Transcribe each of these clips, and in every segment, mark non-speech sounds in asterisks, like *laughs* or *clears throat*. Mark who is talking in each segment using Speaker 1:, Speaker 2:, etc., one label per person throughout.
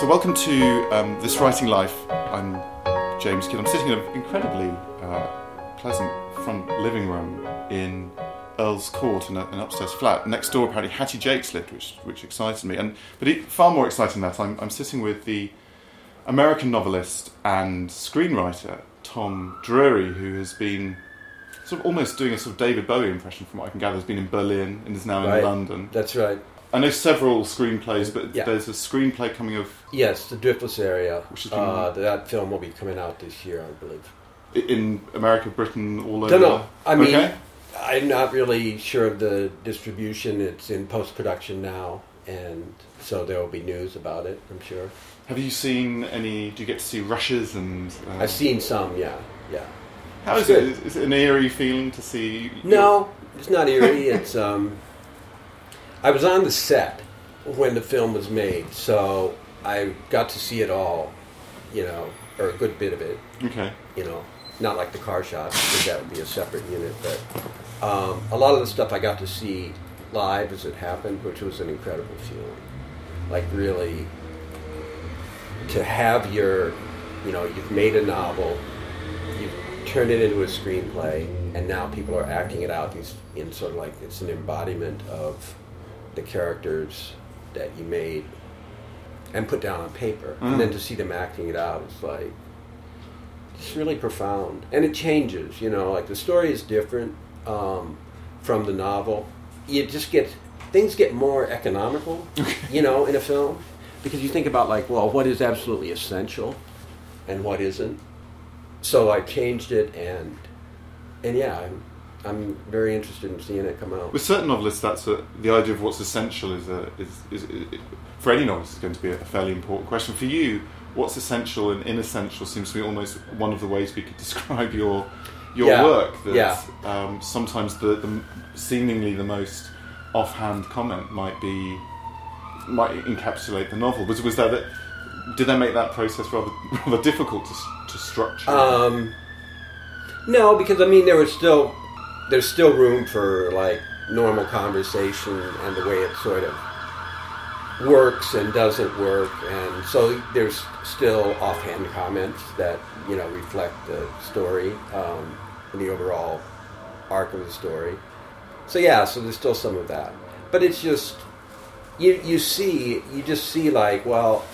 Speaker 1: So, welcome to um, This Writing Life. I'm James Kidd. I'm sitting in an incredibly uh, pleasant front living room in Earl's Court in a, an upstairs flat. Next door, apparently, Hattie Jacques lived, which, which excited me. And But it, far more exciting than that, I'm, I'm sitting with the American novelist and screenwriter Tom Drury, who has been sort of almost doing a sort of David Bowie impression, from what I can gather. Has been in Berlin and is now
Speaker 2: Right.
Speaker 1: in London.
Speaker 2: That's right.
Speaker 1: I know several screenplays, but
Speaker 2: Yeah.
Speaker 1: there's a screenplay coming of
Speaker 2: Yes, the Driftless area. Uh, that film will be coming out this year, I believe.
Speaker 1: in America, Britain, all over.
Speaker 2: Don't know. I mean,
Speaker 1: okay.
Speaker 2: I'm not really sure of the distribution. It's in post production now, and so there will be news about it. I'm sure.
Speaker 1: have you seen any? Do you get to see rushes and? Uh,
Speaker 2: I've seen some. Yeah, yeah.
Speaker 1: How is it? is it an eerie feeling to see?
Speaker 2: No, it's not eerie. it's um, I was on the set when the film was made, so I got to see it all, you know, or a good bit of it.
Speaker 1: Okay.
Speaker 2: you know, not like the car shots, because that would be a separate unit, but um, a lot of the stuff I got to see live as it happened, which was an incredible feeling. Like, really, to have your, you know, you've made a novel, you've turned it into a screenplay, and now people are acting it out in, in sort of like it's an embodiment of the characters that you made and put down on paper. And then
Speaker 1: Mm.
Speaker 2: to see them acting it out is like, it's really profound and it changes you know like the story is different um, from the novel you just get things get more economical *laughs* you know in a film because you think about like well what is absolutely essential and what isn't so i changed it and and yeah i'm, I'm very interested in seeing it come out
Speaker 1: With certain novelists, that's a, the idea of what's essential is a is, is, is for any novelist is going to be a fairly important question. For you, what's essential and inessential seems to be almost one of the ways we could *laughs* describe your your
Speaker 2: Yeah.
Speaker 1: work. That
Speaker 2: Yeah.
Speaker 1: um, sometimes the, the seemingly the most offhand comment might be might encapsulate the novel. Was was that, that did that make that process rather *laughs* rather difficult to, to structure?
Speaker 2: Um, no, because I mean there was still there's still room for like normal conversation and the way it sort of works and doesn't work, and so there's still offhand comments that you know reflect the story um, and the overall arc of the story. So yeah, so there's still some of that, but it's just you you see you just see like well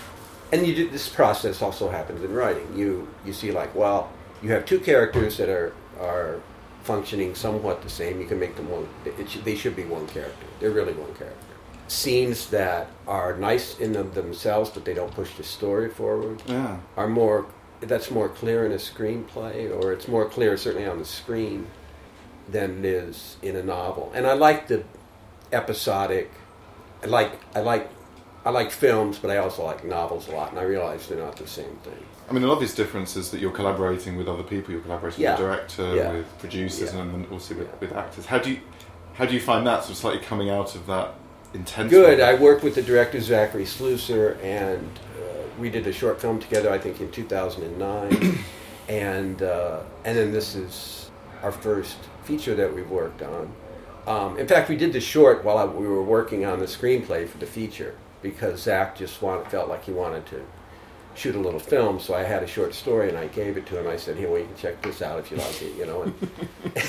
Speaker 2: and you do, this process also happens in writing. You you see like well, you have two characters that are are functioning somewhat the same. You can make them one. It should, they should be one character. They're really one character. Scenes that are nice in them themselves, but they don't push the story forward,
Speaker 1: yeah.
Speaker 2: are more. That's more clear in a screenplay, or it's more clear certainly on the screen than it is in a novel. And I like the episodic. I like I like I like films, but I also like novels a lot, and I realize they're not the same thing.
Speaker 1: I mean, an obvious difference is that you're collaborating with other people. You're collaborating
Speaker 2: Yeah.
Speaker 1: with the director,
Speaker 2: Yeah.
Speaker 1: with producers,
Speaker 2: Yeah.
Speaker 1: and also with, with actors. How do you how do you find that sort of slightly coming out of that intense?
Speaker 2: Good.
Speaker 1: work?
Speaker 2: I worked with the director Zachary Sluser, and uh, we did a short film together. I think in 2009, *coughs* and uh, and then this is our first feature that we've worked on. Um, in fact, we did the short while I, we were working on the screenplay for the feature because Zach just wanted, felt like he wanted to shoot a little film. So I had a short story and I gave it to him. I said, "Here, well, you can check this out if you like it," you know.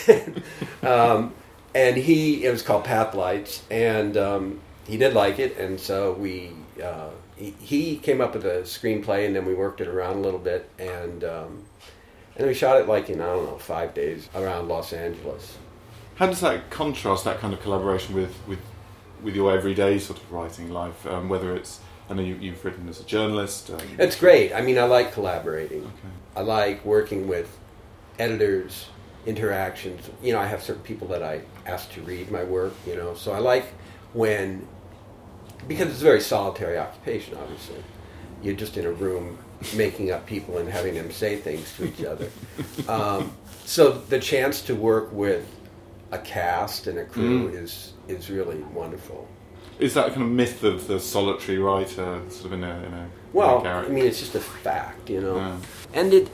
Speaker 2: And, *laughs* um, and he, it was called Path Lights, and um, he did like it, and so we. Uh, he, he came up with a screenplay, and then we worked it around a little bit, and um, and we shot it like in I don't know five days around Los Angeles.
Speaker 1: How does that contrast that kind of collaboration with with with your everyday sort of writing life? Um, whether it's I know you, you've written as a journalist. Um,
Speaker 2: It's great. I mean, I like collaborating.
Speaker 1: okay.
Speaker 2: I like working with editors, interactions. You know, I have certain people that I ask to read my work, you know, so I like when, because it's a very solitary occupation, obviously. You're just in a room making up people and having them say things to each other. *laughs* Um, so the chance to work with a cast and a crew
Speaker 1: Mm.
Speaker 2: is, is really wonderful.
Speaker 1: Is that kind of myth of the solitary writer, sort of in a in a
Speaker 2: Well, I
Speaker 1: character?
Speaker 2: mean, it's just a fact, you know.
Speaker 1: Yeah.
Speaker 2: And it,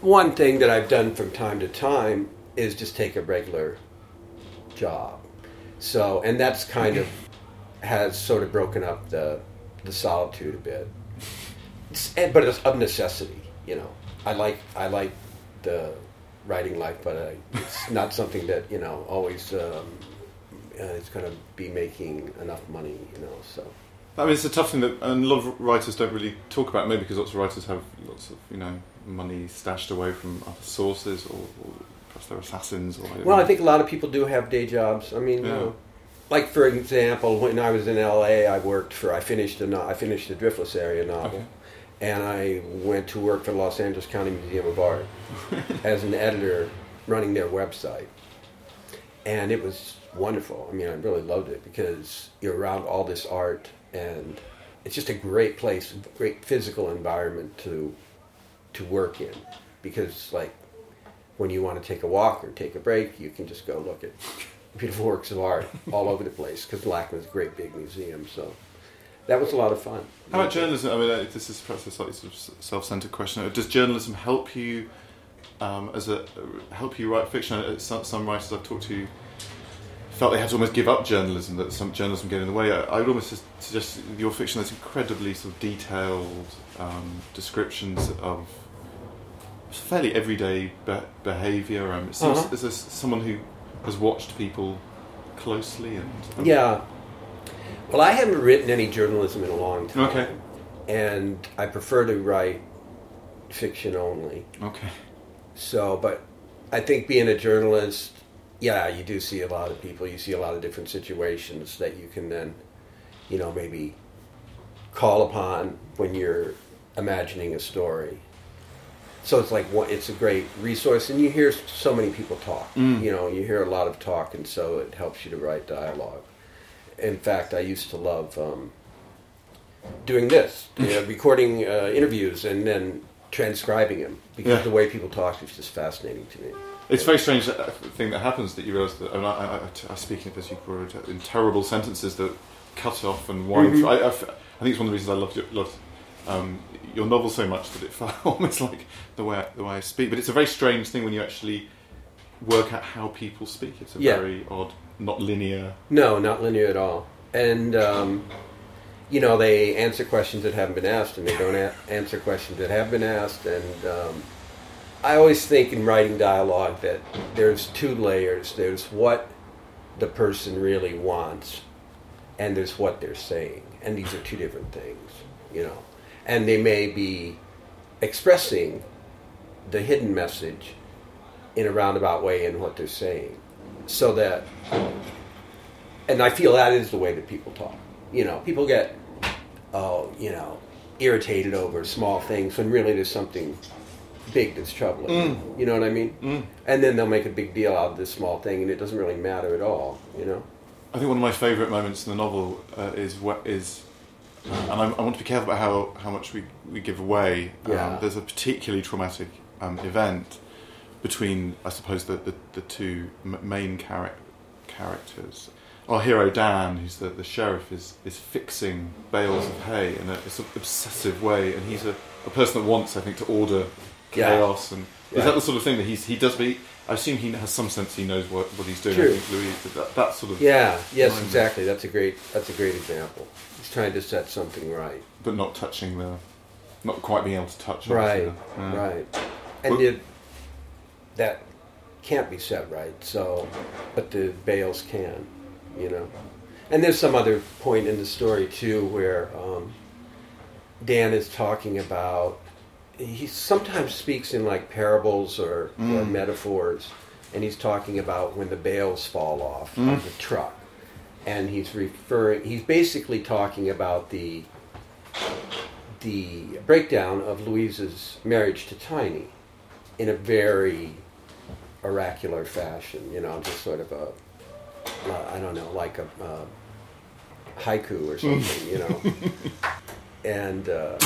Speaker 2: one thing that I've done from time to time is just take a regular job. So, and that's kind of has sort of broken up the the solitude a bit. It's- and- but it's of necessity. You know, I like I like the writing life, but I, it's not something that you know always um, uh, is going to be making enough money. You know, so
Speaker 1: I mean, it's a tough thing that, and a lot of writers don't really talk about. Maybe because lots of writers have lots of you know money stashed away from other sources, or, or perhaps they're assassins. Or I
Speaker 2: well, I think a lot of people do have day jobs. I mean, you know, like for example, when I was in L.A., I worked for I finished a no- I finished the Driftless Area novel.
Speaker 1: Okay.
Speaker 2: and I went to work for the Los Angeles County Museum of Art *laughs* as an editor running their website. And it was wonderful. I mean, I really loved it because you're around all this art and it's just a great place, great physical environment to to work in because like when you want to take a walk or take a break, you can just go look at *laughs* beautiful works of art all over the place because LACMA's a great big museum. So that was a lot of fun.
Speaker 1: How about journalism? I mean, this is perhaps a slightly sort of self-centered question. Does journalism help you um, as a help you write fiction? Some, some writers I've talked to felt they had to almost give up journalism. That some journalism get in the way. I, I would almost suggest your fiction has incredibly sort of detailed um, descriptions of fairly everyday be- behaviour. Um, it seems
Speaker 2: Uh-huh.
Speaker 1: as a, someone who has watched people closely and, and
Speaker 2: Yeah. Well, I haven't written any journalism in a long time.
Speaker 1: Okay.
Speaker 2: And I prefer to write fiction only.
Speaker 1: okay.
Speaker 2: So, but I think being a journalist, yeah, you do see a lot of people. You see a lot of different situations that you can then, you know, maybe call upon when you're imagining a story. So it's like it's a great resource, and you hear so many people talk.
Speaker 1: Mm.
Speaker 2: You know, you hear a lot of talk, and so it helps you to write dialogue. In fact, I used to love um, doing this, you know, *laughs* recording uh, interviews and then transcribing them because
Speaker 1: Yeah.
Speaker 2: the way people talk is just fascinating to me.
Speaker 1: It's a very strange uh, thing that happens that you realise that. I, mean, I, I, I speak in, wrote, in terrible sentences that cut off and wind
Speaker 2: Mhm.
Speaker 1: through. I, I f- I think it's one of the reasons I loved your, loved, um, your novel so much that it *laughs* felt almost like the way I, the way I speak. But it's a very strange thing when you actually work out how people speak. It's a
Speaker 2: Yeah.
Speaker 1: very odd, not linear.
Speaker 2: No, not linear at all. And um, you know, they answer questions that haven't been asked, and they don't a- answer questions that have been asked. And um, I always think in writing dialogue that there's two layers. There's what the person really wants, and there's what they're saying. And these are two different things, you know. And they may be expressing the hidden message in a roundabout way in what they're saying, so that and I feel that is the way that people talk. You know, people get, oh, you know, irritated over small things when really there's something big that's troubling. them. You know what I mean?
Speaker 1: Mm.
Speaker 2: And then they'll make a big deal out of this small thing, and it doesn't really matter at all. You know?
Speaker 1: I think one of my favourite moments in the novel uh, is what is, and I, I want to be careful about how, how much we, we give away.
Speaker 2: Yeah.
Speaker 1: Um, there's a particularly traumatic um, event between, I suppose, the, the, the two m- main charac- characters. Our hero Dan, who's the, the sheriff, is, is fixing bales of hay in a, a sort of obsessive way, and he's a, a person that wants, I think, to order
Speaker 2: Yeah.
Speaker 1: chaos. And is that the sort of thing that he's, he does? Be, I assume he has some sense he knows what, what he's doing.
Speaker 2: True.
Speaker 1: I think Louis, that, that sort of
Speaker 2: Yeah. Yes. Exactly. That's a great. That's a great example. He's trying to set something right.
Speaker 1: but not touching the, not quite being able to touch.
Speaker 2: Right.
Speaker 1: yeah.
Speaker 2: Right. And
Speaker 1: Well-
Speaker 2: it, that can't be set right. So, but the bales can. You know. And there's some other point in the story too where um, Dan is talking about. He sometimes speaks in like parables or, or
Speaker 1: Mm.
Speaker 2: metaphors, and he's talking about when the bales fall off
Speaker 1: Mm.
Speaker 2: of the truck, and he's referring. He's basically talking about the the breakdown of Louise's marriage to Tiny in a very oracular fashion. You know, just sort of a uh, I don't know, like a uh, haiku or something. you know. *laughs* And uh,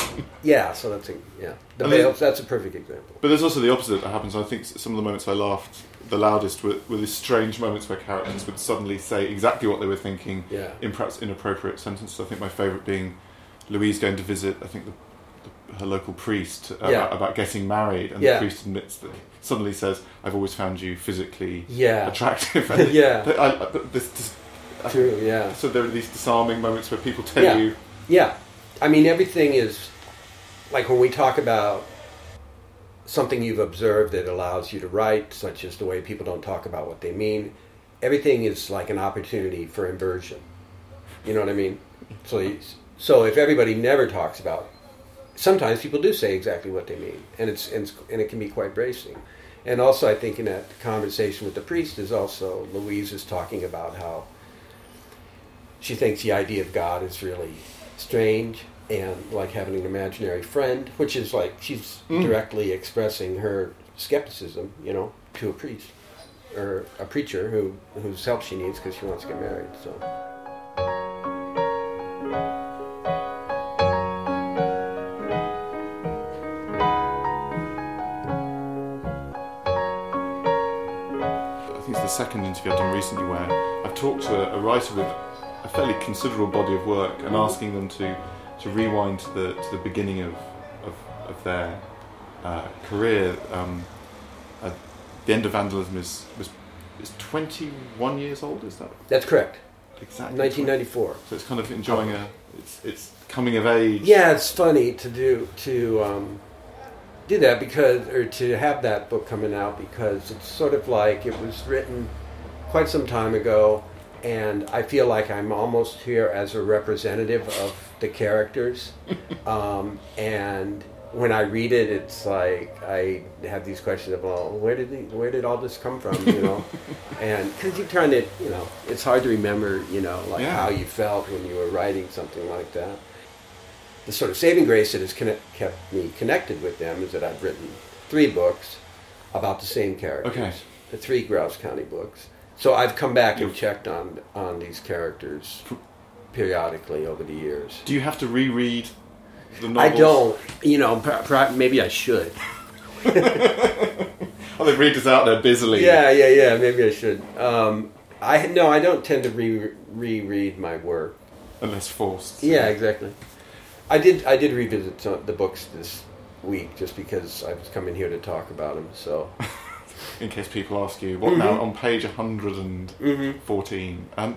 Speaker 2: yeah, so that's a yeah. The
Speaker 1: I mean-
Speaker 2: veils. That's a perfect example.
Speaker 1: But there's also the opposite that happens. I think some of the moments I laughed the loudest were, were these strange moments where characters would suddenly say exactly what they were thinking
Speaker 2: Yeah.
Speaker 1: in perhaps inappropriate sentences. I think my favourite being Louise going to visit, I think, the, the, her local priest uh,
Speaker 2: Yeah.
Speaker 1: about, about getting married, and
Speaker 2: Yeah.
Speaker 1: the priest admits that suddenly says, "I've always found you physically
Speaker 2: Yeah.
Speaker 1: attractive." *laughs* And
Speaker 2: Yeah. *laughs*
Speaker 1: but I, I- but this, this, I-
Speaker 2: True. Yeah.
Speaker 1: So there are these disarming moments where people tell you,
Speaker 2: Yeah, I mean everything is like when we talk about something you've observed that allows you to write, such as the way people don't talk about what they mean, everything is like an opportunity for inversion. You know what I mean? So, so if everybody never talks about, sometimes people do say exactly what they mean, and it's and, it's, and it can be quite bracing. And also, I think in that conversation with the priest is also Louise is talking about how she thinks the idea of God is really strange and like having an imaginary friend, which is like she's
Speaker 1: Mm.
Speaker 2: directly expressing her skepticism, you know, to a priest or a preacher who whose help she needs because she wants to get married. So.
Speaker 1: I think it's the second interview I've done recently where I've talked to a, a writer with a fairly considerable body of work and asking them to, to rewind to the to the beginning of of, of their uh, career. Um, uh, the end of vandalism is was is 21 years old. Is that
Speaker 2: That's correct.
Speaker 1: exactly?
Speaker 2: 1994.
Speaker 1: So it's kind of enjoying a it's it's coming of age.
Speaker 2: Yeah, it's funny to do to um, do that because, or to have that book coming out because it's sort of like it was written quite some time ago, and I feel like I'm almost here as a representative of the characters, *laughs* um, and when I read it, it's like I have these questions of, well, where did the, where did all this come from, you know? *laughs* and because you're trying to, you know, it's hard to remember, you know, like
Speaker 1: Yeah.
Speaker 2: how you felt when you were writing something like that. The sort of saving grace that has connect, kept me connected with them is that I've written three books about the same characters.
Speaker 1: Okay.
Speaker 2: The three Grouse County books. So I've come back and checked on on these characters periodically over the years.
Speaker 1: Do you have to reread the
Speaker 2: I don't. You know, maybe I should. *laughs*
Speaker 1: Oh, the readers out there busily.
Speaker 2: Yeah, yeah, yeah. Maybe I should. Um, I no, I don't tend to re reread my work.
Speaker 1: Unless forced.
Speaker 2: Yeah, exactly. I did. I did revisit some, the books this week just because I was coming here to talk about them. So *laughs*
Speaker 1: in case people ask you, what
Speaker 2: Mm-hmm.
Speaker 1: now on page 114? Um,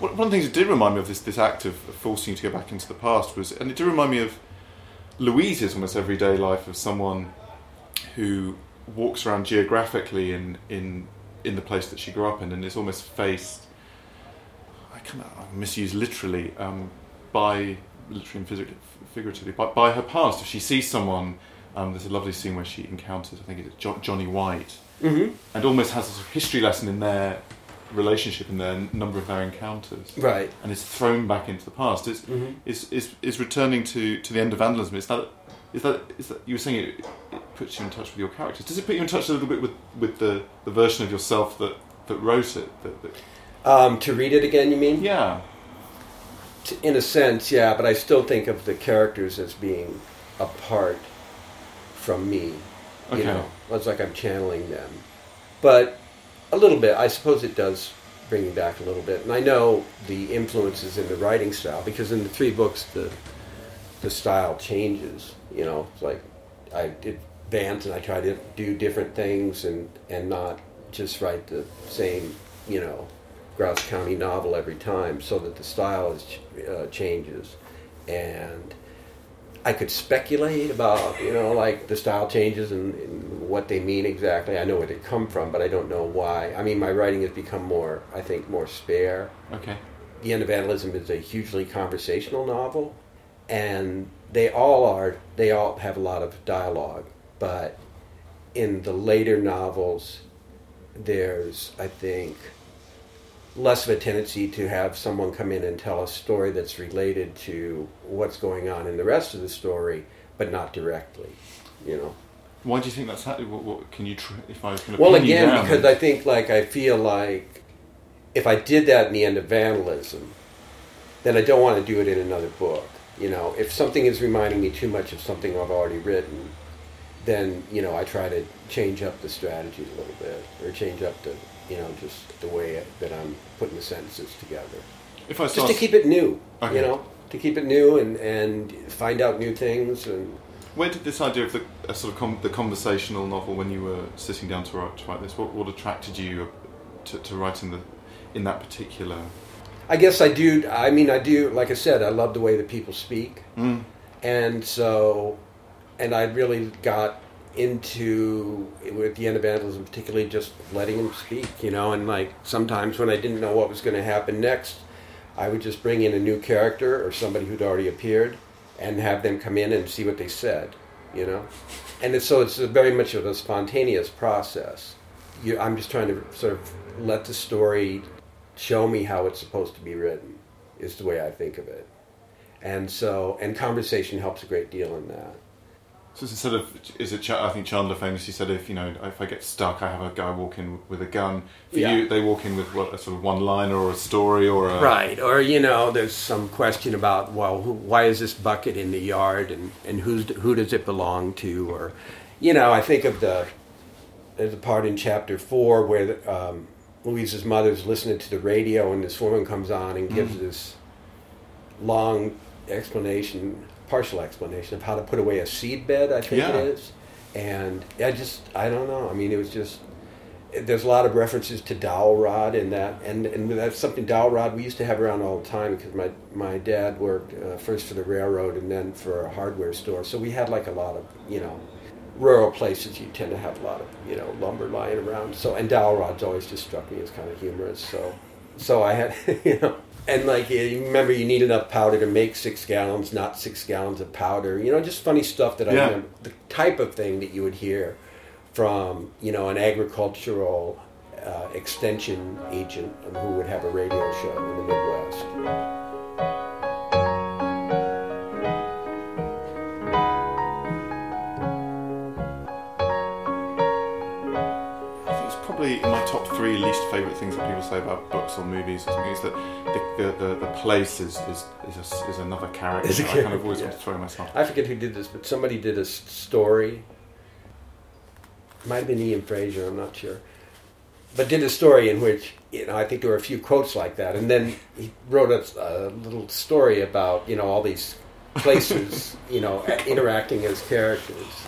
Speaker 1: one of the things that did remind me of this, this act of forcing you to go back into the past was, and it did remind me of Louise's almost everyday life of someone who walks around geographically in, in, in the place that she grew up in and is almost faced, I can misuse literally, um, by, literally and figuratively, by, by her past. If she sees someone, um, there's a lovely scene where she encounters, I think it's jo- Johnny White,
Speaker 2: mm-hmm.
Speaker 1: and almost has a sort of history lesson in their relationship and their number of their encounters,
Speaker 2: right.
Speaker 1: and is thrown back into the past. Is
Speaker 2: Mhm.
Speaker 1: is, is is returning to, to the end of vandalism? Is that is that is that you were saying it, it puts you in touch with your characters? Does it put you in touch a little bit with, with the, the version of yourself that, that wrote it? That, that,
Speaker 2: Um, to read it again, you mean?
Speaker 1: yeah,
Speaker 2: In a sense, yeah. But I still think of the characters as being apart from me.
Speaker 1: Okay.
Speaker 2: You know, it's like I'm channeling them. But a little bit, I suppose it does bring me back a little bit. And I know the influences in the writing style because in the three books, the the style changes. You know, it's like I did and I try to do different things and and not just write the same, you know, Grouse County novel every time, so that the style is uh, changes and. I could speculate about, you know, like the style changes and, and what they mean exactly. I know where they come from, but I don't know why. I mean, my writing has become more, I think, more spare.
Speaker 1: okay,
Speaker 2: The End of Vandalism is a hugely conversational novel, and they all are, they all have a lot of dialogue. But in the later novels, there's, I think, less of a tendency to have someone come in and tell a story that's related to what's going on in the rest of the story, but not directly, you know.
Speaker 1: Why do you think that's happening? What, what can you? Tr- if I was going to
Speaker 2: Well, again,
Speaker 1: down-
Speaker 2: because I think like I feel like if I did that in the end of vandalism, then I don't want to do it in another book. You know, if something is reminding me too much of something I've already written, then you know I try to change up the strategy a little bit, or change up the you know just the way that I'm putting the sentences together,
Speaker 1: if I
Speaker 2: just to keep it new.
Speaker 1: Okay.
Speaker 2: You know, to keep it new and and find out new things and.
Speaker 1: Where did this idea of the uh, sort of com- the conversational novel when you were sitting down to write, to write this? What, what attracted you to, to writing the in that particular?
Speaker 2: I guess I do. I mean, I do. Like I said, I love the way that people speak.
Speaker 1: Mm.
Speaker 2: And so and I really got into at the end of vandalism, particularly just letting him speak, you know, and like sometimes when I didn't know what was going to happen next, I would just bring in a new character or somebody who'd already appeared and have them come in and see what they said, you know, and it's, so it's very much of a spontaneous process. You, I'm just trying to sort of let the story show me how it's supposed to be written, is the way I think of it, and so and conversation helps a great deal in that.
Speaker 1: So instead of, is it? I think Chandler famously said, if you know, if I get stuck, I have a guy walk in with a gun. For
Speaker 2: Yeah.
Speaker 1: you, they walk in with what a sort of one liner or a story or a
Speaker 2: Right, or you know, there's some question about well, who, why is this bucket in the yard, and and who's who does it belong to, or you know, I think of the there's a part in chapter four where the, um, Louise's mother's listening to the radio, and this woman comes on and gives this long explanation, partial explanation of how to put away a seed bed. I think
Speaker 1: Yeah.
Speaker 2: it is, and I just I don't know. I mean, it was just there's a lot of references to dowel rod in that, and and that's something dowel rod we used to have around all the time because my my dad worked uh, first for the railroad and then for a hardware store, so we had like a lot of you know rural places you tend to have a lot of you know lumber lying around. So and dowel rods always just struck me as kind of humorous. So so I had *laughs* you know. And like you remember, you need enough powder to make six gallons, not six gallons of powder. You know, just funny stuff that I remember. The type of thing that you would hear from you know an agricultural uh, extension agent who would have a radio show in the Midwest.
Speaker 1: Top three least favourite things that people say about books or movies or something is that the, the, the, the place is is, is, a, is another character.
Speaker 2: Is a
Speaker 1: I kind of always *laughs*
Speaker 2: yeah.
Speaker 1: want to throw myself.
Speaker 2: I forget who did this, but somebody did a story. Might have been Ian Frazier, I'm not sure. But did a story in which, you know, I think there were a few quotes like that. And then he wrote a, a little story about, you know, all these places, *laughs* you know, interacting as characters.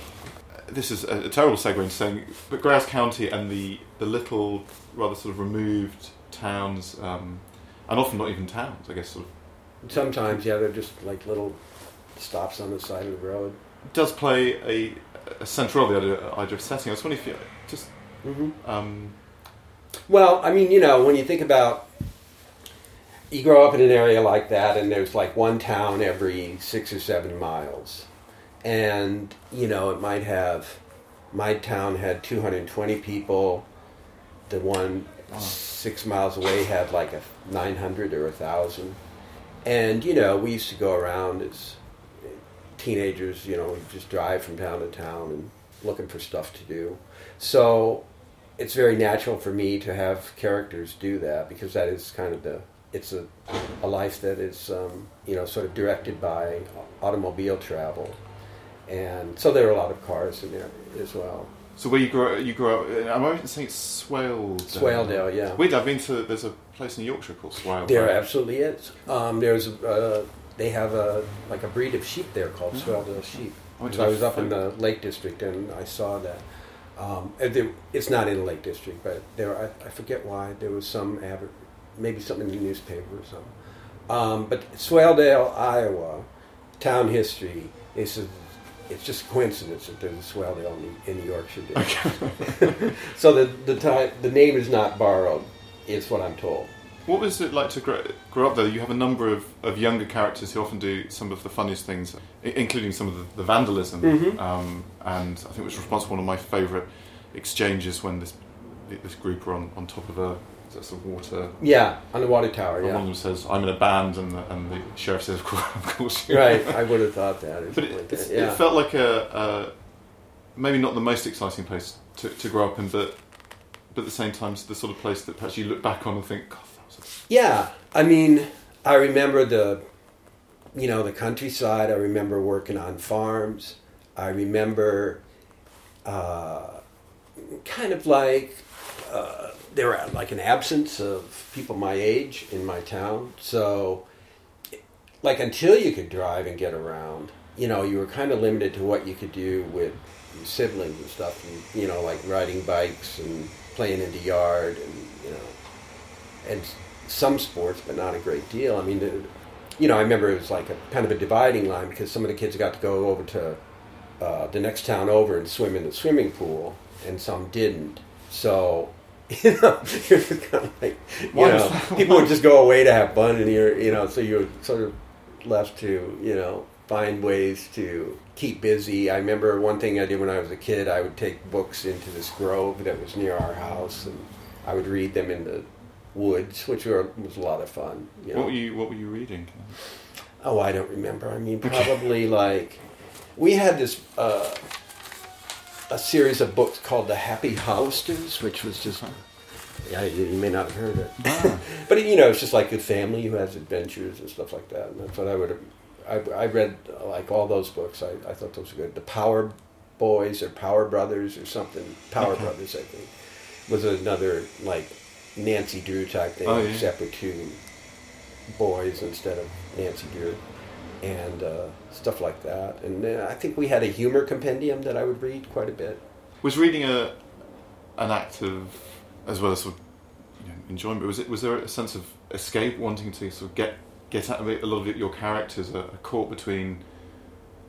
Speaker 1: This is a, a terrible segue into saying, but Grouse County and the, the little, rather sort of removed towns, um, and often not even towns, I guess, sort of,
Speaker 2: Sometimes, yeah, they're just like little stops on the side of the road.
Speaker 1: does play a, a central role, the idea, idea of setting. I was wondering if you just.
Speaker 2: hmm
Speaker 1: Um,
Speaker 2: Well, I mean, you know, when you think about you grow up in an area like that, and there's like one town every six or seven miles, and you know, it might have my town had 220 people. The one
Speaker 1: Wow.
Speaker 2: six miles away had like a 900 or a thousand, and you know, we used to go around as teenagers. You know, we'd just drive from town to town and looking for stuff to do. So it's very natural for me to have characters do that because that is kind of the it's a, a life that is um, you know sort of directed by automobile travel and so there are a lot of cars in there as well
Speaker 1: so where you grow, you grow up, I'm in saying Swaledale?
Speaker 2: Swaledale yeah
Speaker 1: Weird, I've been to, there's a place in Yorkshire called Swaledale.
Speaker 2: there absolutely is um, there's uh, they have a like a breed of sheep there called
Speaker 1: Yeah.
Speaker 2: Swaledale sheep
Speaker 1: I went
Speaker 2: Because
Speaker 1: to
Speaker 2: I was up in the Lake District and I saw that. Um, there, it's not in the Lake District, but there I, I forget why there was some adver- maybe something in the newspaper or something. Um, but Swaledale, Iowa, town history is a, it's just a coincidence that there's a Swaledale in, the- in the Yorkshire district. *laughs* so the the time the name is not borrowed. It's what I'm told.
Speaker 1: What was it like to grow, grow up there? You have a number of, of younger characters who often do some of the funniest things, including some of the, the vandalism.
Speaker 2: Mhm.
Speaker 1: Um, and I think it was responsible for one of my favourite exchanges when this this group were on, on top of a is that sort of water.
Speaker 2: Yeah, on the water tower.
Speaker 1: And one of
Speaker 2: Yeah,
Speaker 1: them says, "I'm in a band," and the, and the sheriff says, "Of course, *laughs* of course you
Speaker 2: right. I would have thought that.
Speaker 1: But it,
Speaker 2: like. Yeah.
Speaker 1: it felt like a, a maybe not the most exciting place to, to grow up in, but but at the same time, it's the sort of place that perhaps you look back on and think, "God, that was
Speaker 2: Yeah, I mean, I remember the, you know, the countryside. I remember working on farms. I remember, uh, kind of like, uh, there were like an absence of people my age in my town. So, like until you could drive and get around, you know, you were kind of limited to what you could do with siblings and stuff. And, you know, like riding bikes and playing in the yard and you know and some sports, but not a great deal. I mean, you know, I remember it was like a kind of a dividing line because some of the kids got to go over to uh, the next town over and swim in the swimming pool, and some didn't. So, *laughs* you know, you're just kind of like, you
Speaker 1: Why
Speaker 2: know, people would just go away to have fun, and you're, you know, so you're sort of left to, you know, find ways to keep busy. I remember one thing I did when I was a kid. I would take books into this grove that was near our house, and I would read them in the woods, which were, was a lot of fun. You know?
Speaker 1: What were you What were you reading?
Speaker 2: Oh, I don't remember. I mean, probably like we had this uh, a series of books called The Happy Hollisters, which was just yeah, you, you may not have heard it, *laughs* but you know, it's just like a family who has adventures and stuff like that. And that's what I would. I, I read like all those books. I, I thought those were good. The Power Boys or Power Brothers or something. Power
Speaker 1: Okay.
Speaker 2: Brothers, I think, was another like Nancy Drew type thing,
Speaker 1: Oh, yeah.
Speaker 2: except with two boys instead of Nancy Drew, and uh, stuff like that. And then I think we had a humor compendium that I would read quite a bit.
Speaker 1: Was reading a an act of as well as sort of you know, enjoyment? Was it was there a sense of escape, wanting to sort of get get out of it? A lot of it, your characters are, are caught between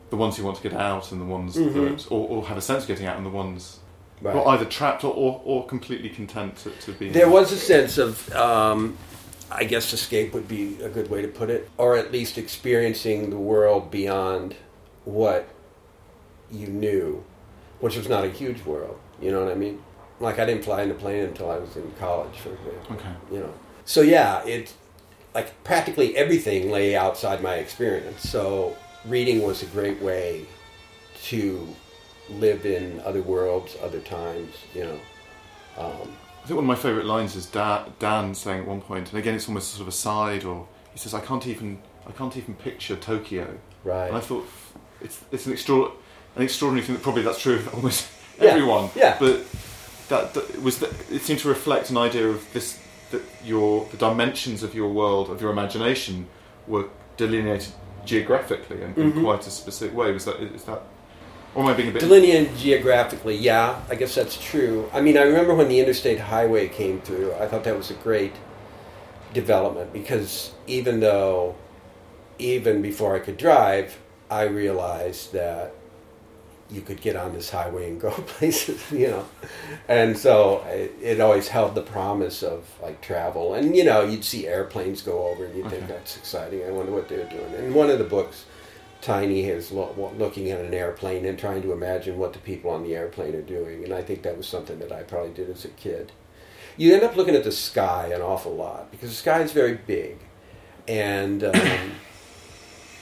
Speaker 1: the ones who want to get out and the ones
Speaker 2: Mhm.
Speaker 1: that, or, or have a sense of getting out and the ones
Speaker 2: Right.
Speaker 1: are either trapped or, or, or completely content to, to be.
Speaker 2: There was a sense of, um, I guess, escape would be a good way to put it, or at least experiencing the world beyond what you knew, which was not a huge world. You know what I mean? Like I didn't fly in a plane until I was in college, for example.
Speaker 1: Okay.
Speaker 2: You know. So yeah, it like practically everything lay outside my experience. So reading was a great way to live in other worlds, other times. You know. Um,
Speaker 1: I think one of my favourite lines is Dan, Dan saying at one point, and again it's almost sort of a side, or he says, "I can't even, I can't even picture Tokyo."
Speaker 2: right.
Speaker 1: And I thought it's it's an extra, an extraordinary thing that probably that's true of almost *laughs*
Speaker 2: Yeah,
Speaker 1: everyone.
Speaker 2: yeah.
Speaker 1: But that, that was that it seemed to reflect an idea of this that your the dimensions of your world of your imagination were delineated geographically in, in
Speaker 2: Mhm.
Speaker 1: quite a specific way. Was that is that? Or am I being a bit?
Speaker 2: Delineated geographically, yeah, I guess that's true. I mean, I remember when the interstate highway came through, I thought that was a great development because even though, even before I could drive, I realized that you could get on this highway and go *laughs* places, you know. And so it, it always held the promise of like travel. And, you know, you'd see airplanes go over and you'd think that's exciting. I wonder what they're doing. And one of the books, Tiny is lo- looking at an airplane and trying to imagine what the people on the airplane are doing. And I think that was something that I probably did as a kid. You end up looking at the sky an awful lot because the sky is very big, and um, *coughs*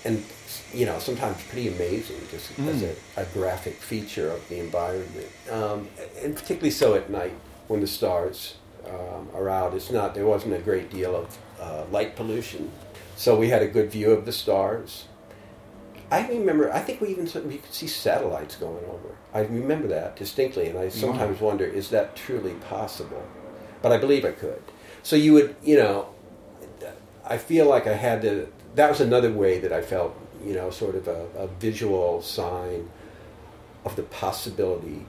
Speaker 2: and you know sometimes pretty amazing just as
Speaker 1: Mm.
Speaker 2: a, a graphic feature of the environment, um, and particularly so at night when the stars um, are out. It's not there wasn't a great deal of uh, light pollution, so we had a good view of the stars. I remember. I think we even saw- we could see satellites going over. I remember that distinctly, and I sometimes wonder: is that truly possible? But I believe I could. So you would, you know, I feel like I had to. That was another way that I felt, you know, sort of a, a visual sign of the possibility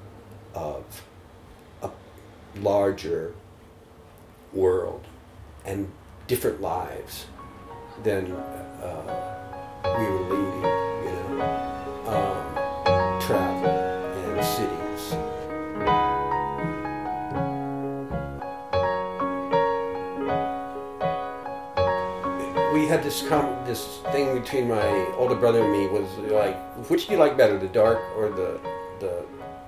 Speaker 2: of a larger world and different lives than uh, we were leading, this com- this thing between my older brother and me was like, which do you like better, the dark or the the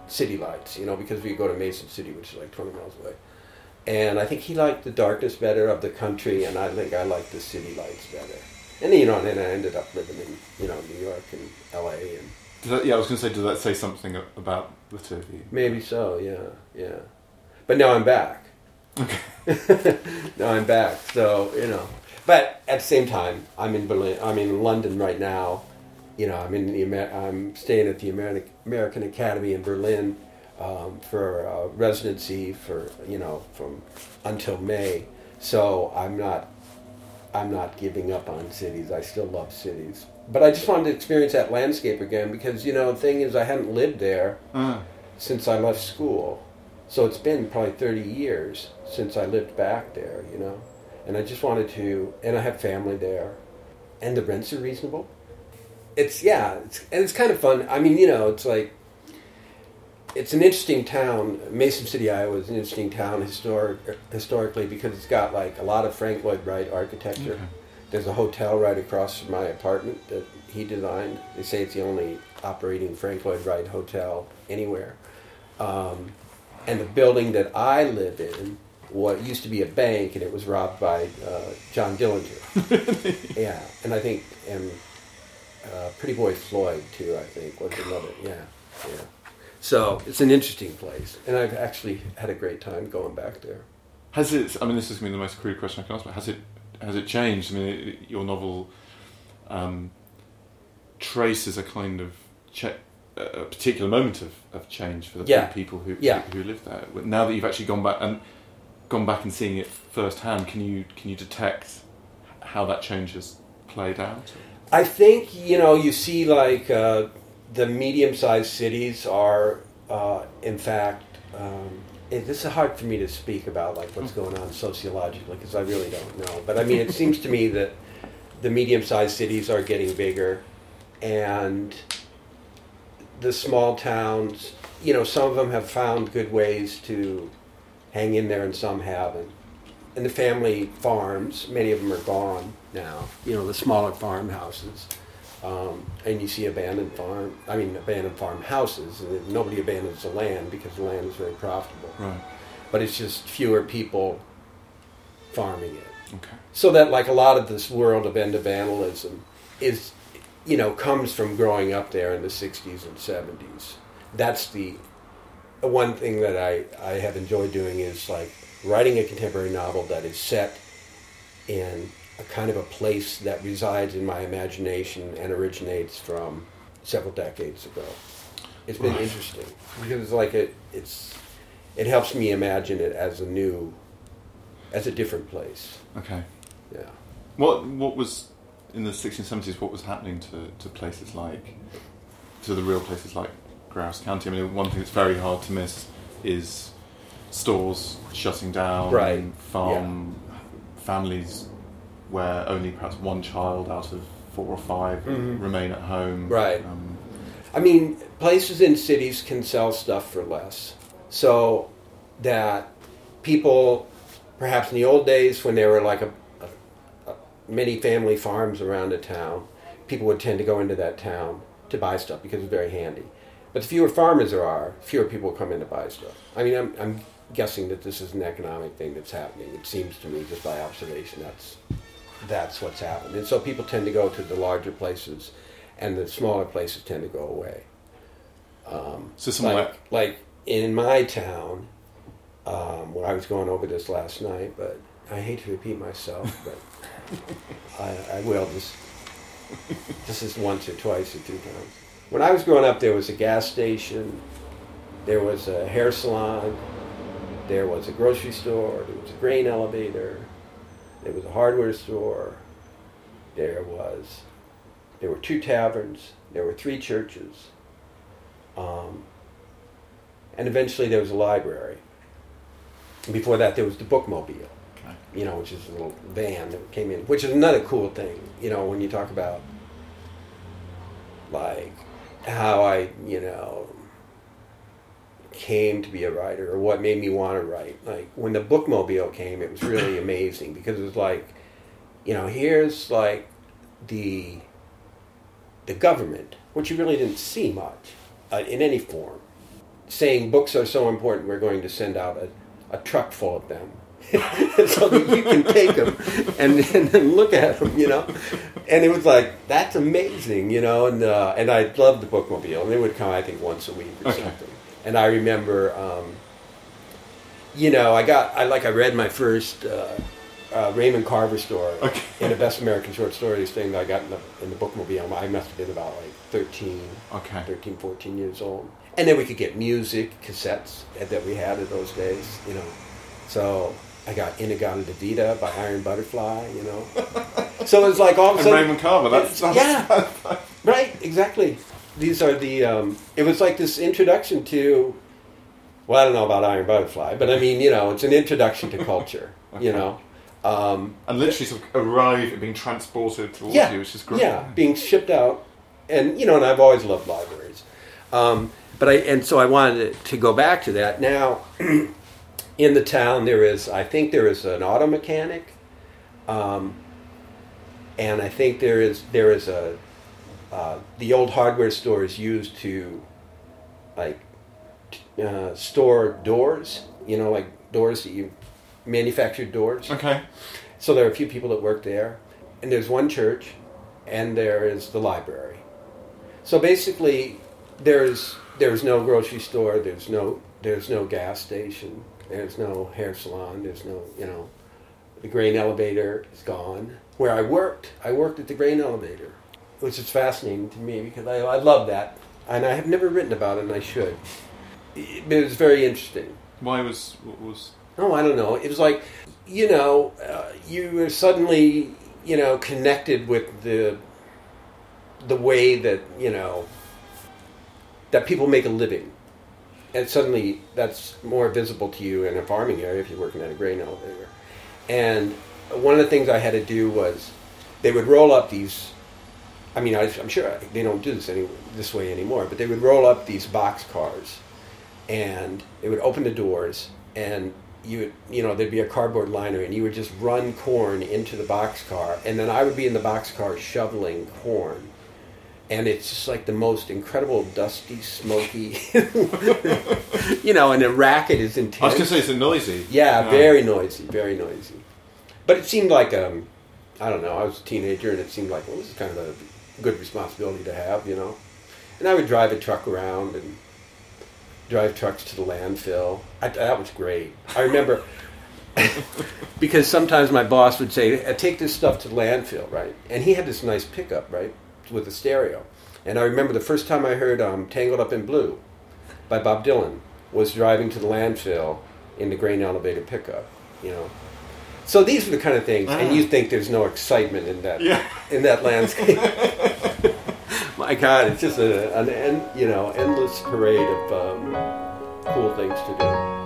Speaker 2: city lights? You know, because we go to Mason City, which is like 20 miles away. And I think he liked the darkness better of the country, and I think I liked the city lights better. And you know, and then I ended up living in you know New York and L.A. and
Speaker 1: that, yeah, I was going to say, does that say something about the two of you?
Speaker 2: maybe so, yeah, yeah. But now I'm back.
Speaker 1: Okay. *laughs*
Speaker 2: now I'm back. So you know, but at the same time, I'm in Berlin. I'm in London right now. You know, I'm in the Amer- I'm staying at the American American Academy in Berlin um, for a residency for you know from until May. So I'm not I'm not giving up on cities. I still love cities, but I just wanted to experience that landscape again because you know the thing is I hadn't lived there
Speaker 1: Ah,
Speaker 2: since I left school. So it's been probably 30 years since I lived back there, you know. And I just wanted to, and I have family there, and the rents are reasonable. it's yeah, it's, and it's kind of fun. I mean, you know, it's like it's an interesting town. Mason City, Iowa, is an interesting town historic, historically because it's got like a lot of Frank Lloyd Wright architecture.
Speaker 1: Okay.
Speaker 2: There's a hotel right across from my apartment that he designed. They say it's the only operating Frank Lloyd Wright hotel anywhere. Um, and the building that I live in, what used to be a bank, and it was robbed by uh, John Dillinger. *laughs* yeah, and I think and uh, Pretty Boy Floyd too. I think was another. Yeah, yeah. So it's an interesting place, and I've actually had a great time going back there.
Speaker 1: Has it? I mean, this is going to be the most crude question I can ask, but has it? Has it changed? I mean, it, your novel um, traces a kind of che- a particular moment of, of change for the
Speaker 2: Yeah.
Speaker 1: people who,
Speaker 2: Yeah.
Speaker 1: who who live there. Now that you've actually gone back and gone back and seeing it firsthand, can you can you detect how that change has played out?
Speaker 2: I think you know you see like uh, the medium-sized cities are uh, in fact. Um, it, this is hard for me to speak about like what's going on sociologically because I really don't know. But I mean, it seems to me *laughs* that the medium-sized cities are getting bigger, and the small towns. You know, some of them have found good ways to hang in there, and some haven't. And the family farms, many of them are gone now. You know, the smaller farmhouses. Um, and you see abandoned farm, I mean, abandoned farmhouses. And nobody abandons the land because the land is very profitable.
Speaker 1: Right.
Speaker 2: But it's just fewer people farming it.
Speaker 1: Okay.
Speaker 2: So that, like, a lot of this world of End of Vandalism is, you know, comes from growing up there in the 60s and 70s. That's the one thing that I, I have enjoyed doing is like writing a contemporary novel that is set in a kind of a place that resides in my imagination and originates from several decades ago. It's been
Speaker 1: Right.
Speaker 2: interesting because it's like it, it's it helps me imagine it as a new, as a different place.
Speaker 1: Okay.
Speaker 2: Yeah.
Speaker 1: What what was in the 1670s? What was happening to, to places like to the real places like Grouse County? I mean, one thing that's very hard to miss is stores shutting down,
Speaker 2: Right.
Speaker 1: Farm families where only perhaps one child out of four or 5
Speaker 2: Mhm.
Speaker 1: remain at home.
Speaker 2: Right.
Speaker 1: Um,
Speaker 2: I mean, places in cities can sell stuff for less. So that people, perhaps in the old days when there were like a, a, a many family farms around a town, people would tend to go into that town to buy stuff because it's very handy. But the fewer farmers there are, fewer people come in to buy stuff. I mean, I'm, I'm guessing that this is an economic thing that's happening. It seems to me, just by observation, that's that's what's happened. And so people tend to go to the larger places, and the smaller places tend to go away. Um,
Speaker 1: So somewhere-
Speaker 2: like, like in my town, um, where I was going over this last night, but I hate to repeat myself, but *laughs* I, I will just this is once or twice or two times. When I was growing up, there was a gas station, there was a hair salon, there was a grocery store, there was a grain elevator, there was a hardware store, there was there were two taverns, there were three churches, um, and eventually there was a library. Before that, there was the bookmobile you know, which is a little van that came in, which is another cool thing, you know, when you talk about like how I, you know, came to be a writer or what made me want to write. Like when the bookmobile came, it was really *coughs* amazing because it was like, you know, here's like the the government, which you really didn't see much uh, in any form, saying books are so important, we're going to send out a, a truck full of them. *laughs* so that you can take them and, and then look at them, you know. And it was like that's amazing, you know. And uh, and I loved the bookmobile, and it would come, I think, once a week or
Speaker 1: Okay.
Speaker 2: something. And I remember, um, you know, I got I like I read my first uh, uh, Raymond Carver story
Speaker 1: Okay.
Speaker 2: in a Best American Short Stories thing that I got in the, in the bookmobile. I must have been about like 13,
Speaker 1: Okay.
Speaker 2: 13, 14 years old. And then we could get music cassettes that we had in those days, you know. So I got In-A-Gadda-Da-Vida by Iron Butterfly, you know. so it's like all of a sudden. And.
Speaker 1: Raymond Carver. That's,
Speaker 2: yeah, *laughs* right, exactly. These are the. Um, it was like this introduction to. Well, I don't know about Iron Butterfly, but I mean, you know, it's an introduction to culture. *laughs* You know. Um,
Speaker 1: and literally sort of arrive at being transported towards
Speaker 2: yeah,
Speaker 1: you, which is great.
Speaker 2: yeah, being shipped out and you know, and I've always loved libraries. Um, but I and so I wanted to go back to that. Now, *clears throat* in the town, there is I think there is an auto mechanic, um, and I think there is there is a uh, the old hardware store is used to like t- uh, store doors. You know, like doors that you manufactured doors.
Speaker 1: Okay.
Speaker 2: So there are a few people that work there, and there's one church, and there is the library. So basically, there's there's no grocery store, there's no there's no gas station, there's no hair salon, there's no you know, the grain elevator is gone. Where I worked, I worked at the grain elevator, which is fascinating to me because I, I love that, and I have never written about it, and I should. It, it was very interesting.
Speaker 1: Why was what was
Speaker 2: Oh, I don't know. It was like, you know, uh, you were suddenly, you know, connected with the the way that you know that people make a living, and suddenly that's more visible to you in a farming area if you're working at a grain elevator. And one of the things I had to do was they would roll up these. I mean, I, I'm sure they don't do this any this way anymore, but they would roll up these box cars, and they would open the doors, and you would, you know, there'd be a cardboard liner, and you would just run corn into the box car, and then I would be in the box car shoveling corn, and it's just like the most incredible dusty, smoky, *laughs* you know, and the racket is intense.
Speaker 1: I was going to say it's noisy.
Speaker 2: Yeah, very noisy, very noisy. But it seemed like um, I don't know. I was a teenager, and it seemed like well, this is kind of a good responsibility to have, you know. And I would drive a truck around and drive trucks to the landfill. I, that was great. I remember *laughs* because sometimes my boss would say, "Uh, "Take this stuff to the landfill," right? And he had this nice pickup, right, with a stereo. And I remember the first time I heard um, "Tangled Up in Blue" by Bob Dylan was driving to the landfill in the grain elevator pickup. You know. So these are the kind of things, and you think there's no excitement in that
Speaker 1: Yeah.
Speaker 2: in that landscape. *laughs* My God, it's just a, an end, you know endless parade of um, cool things to do.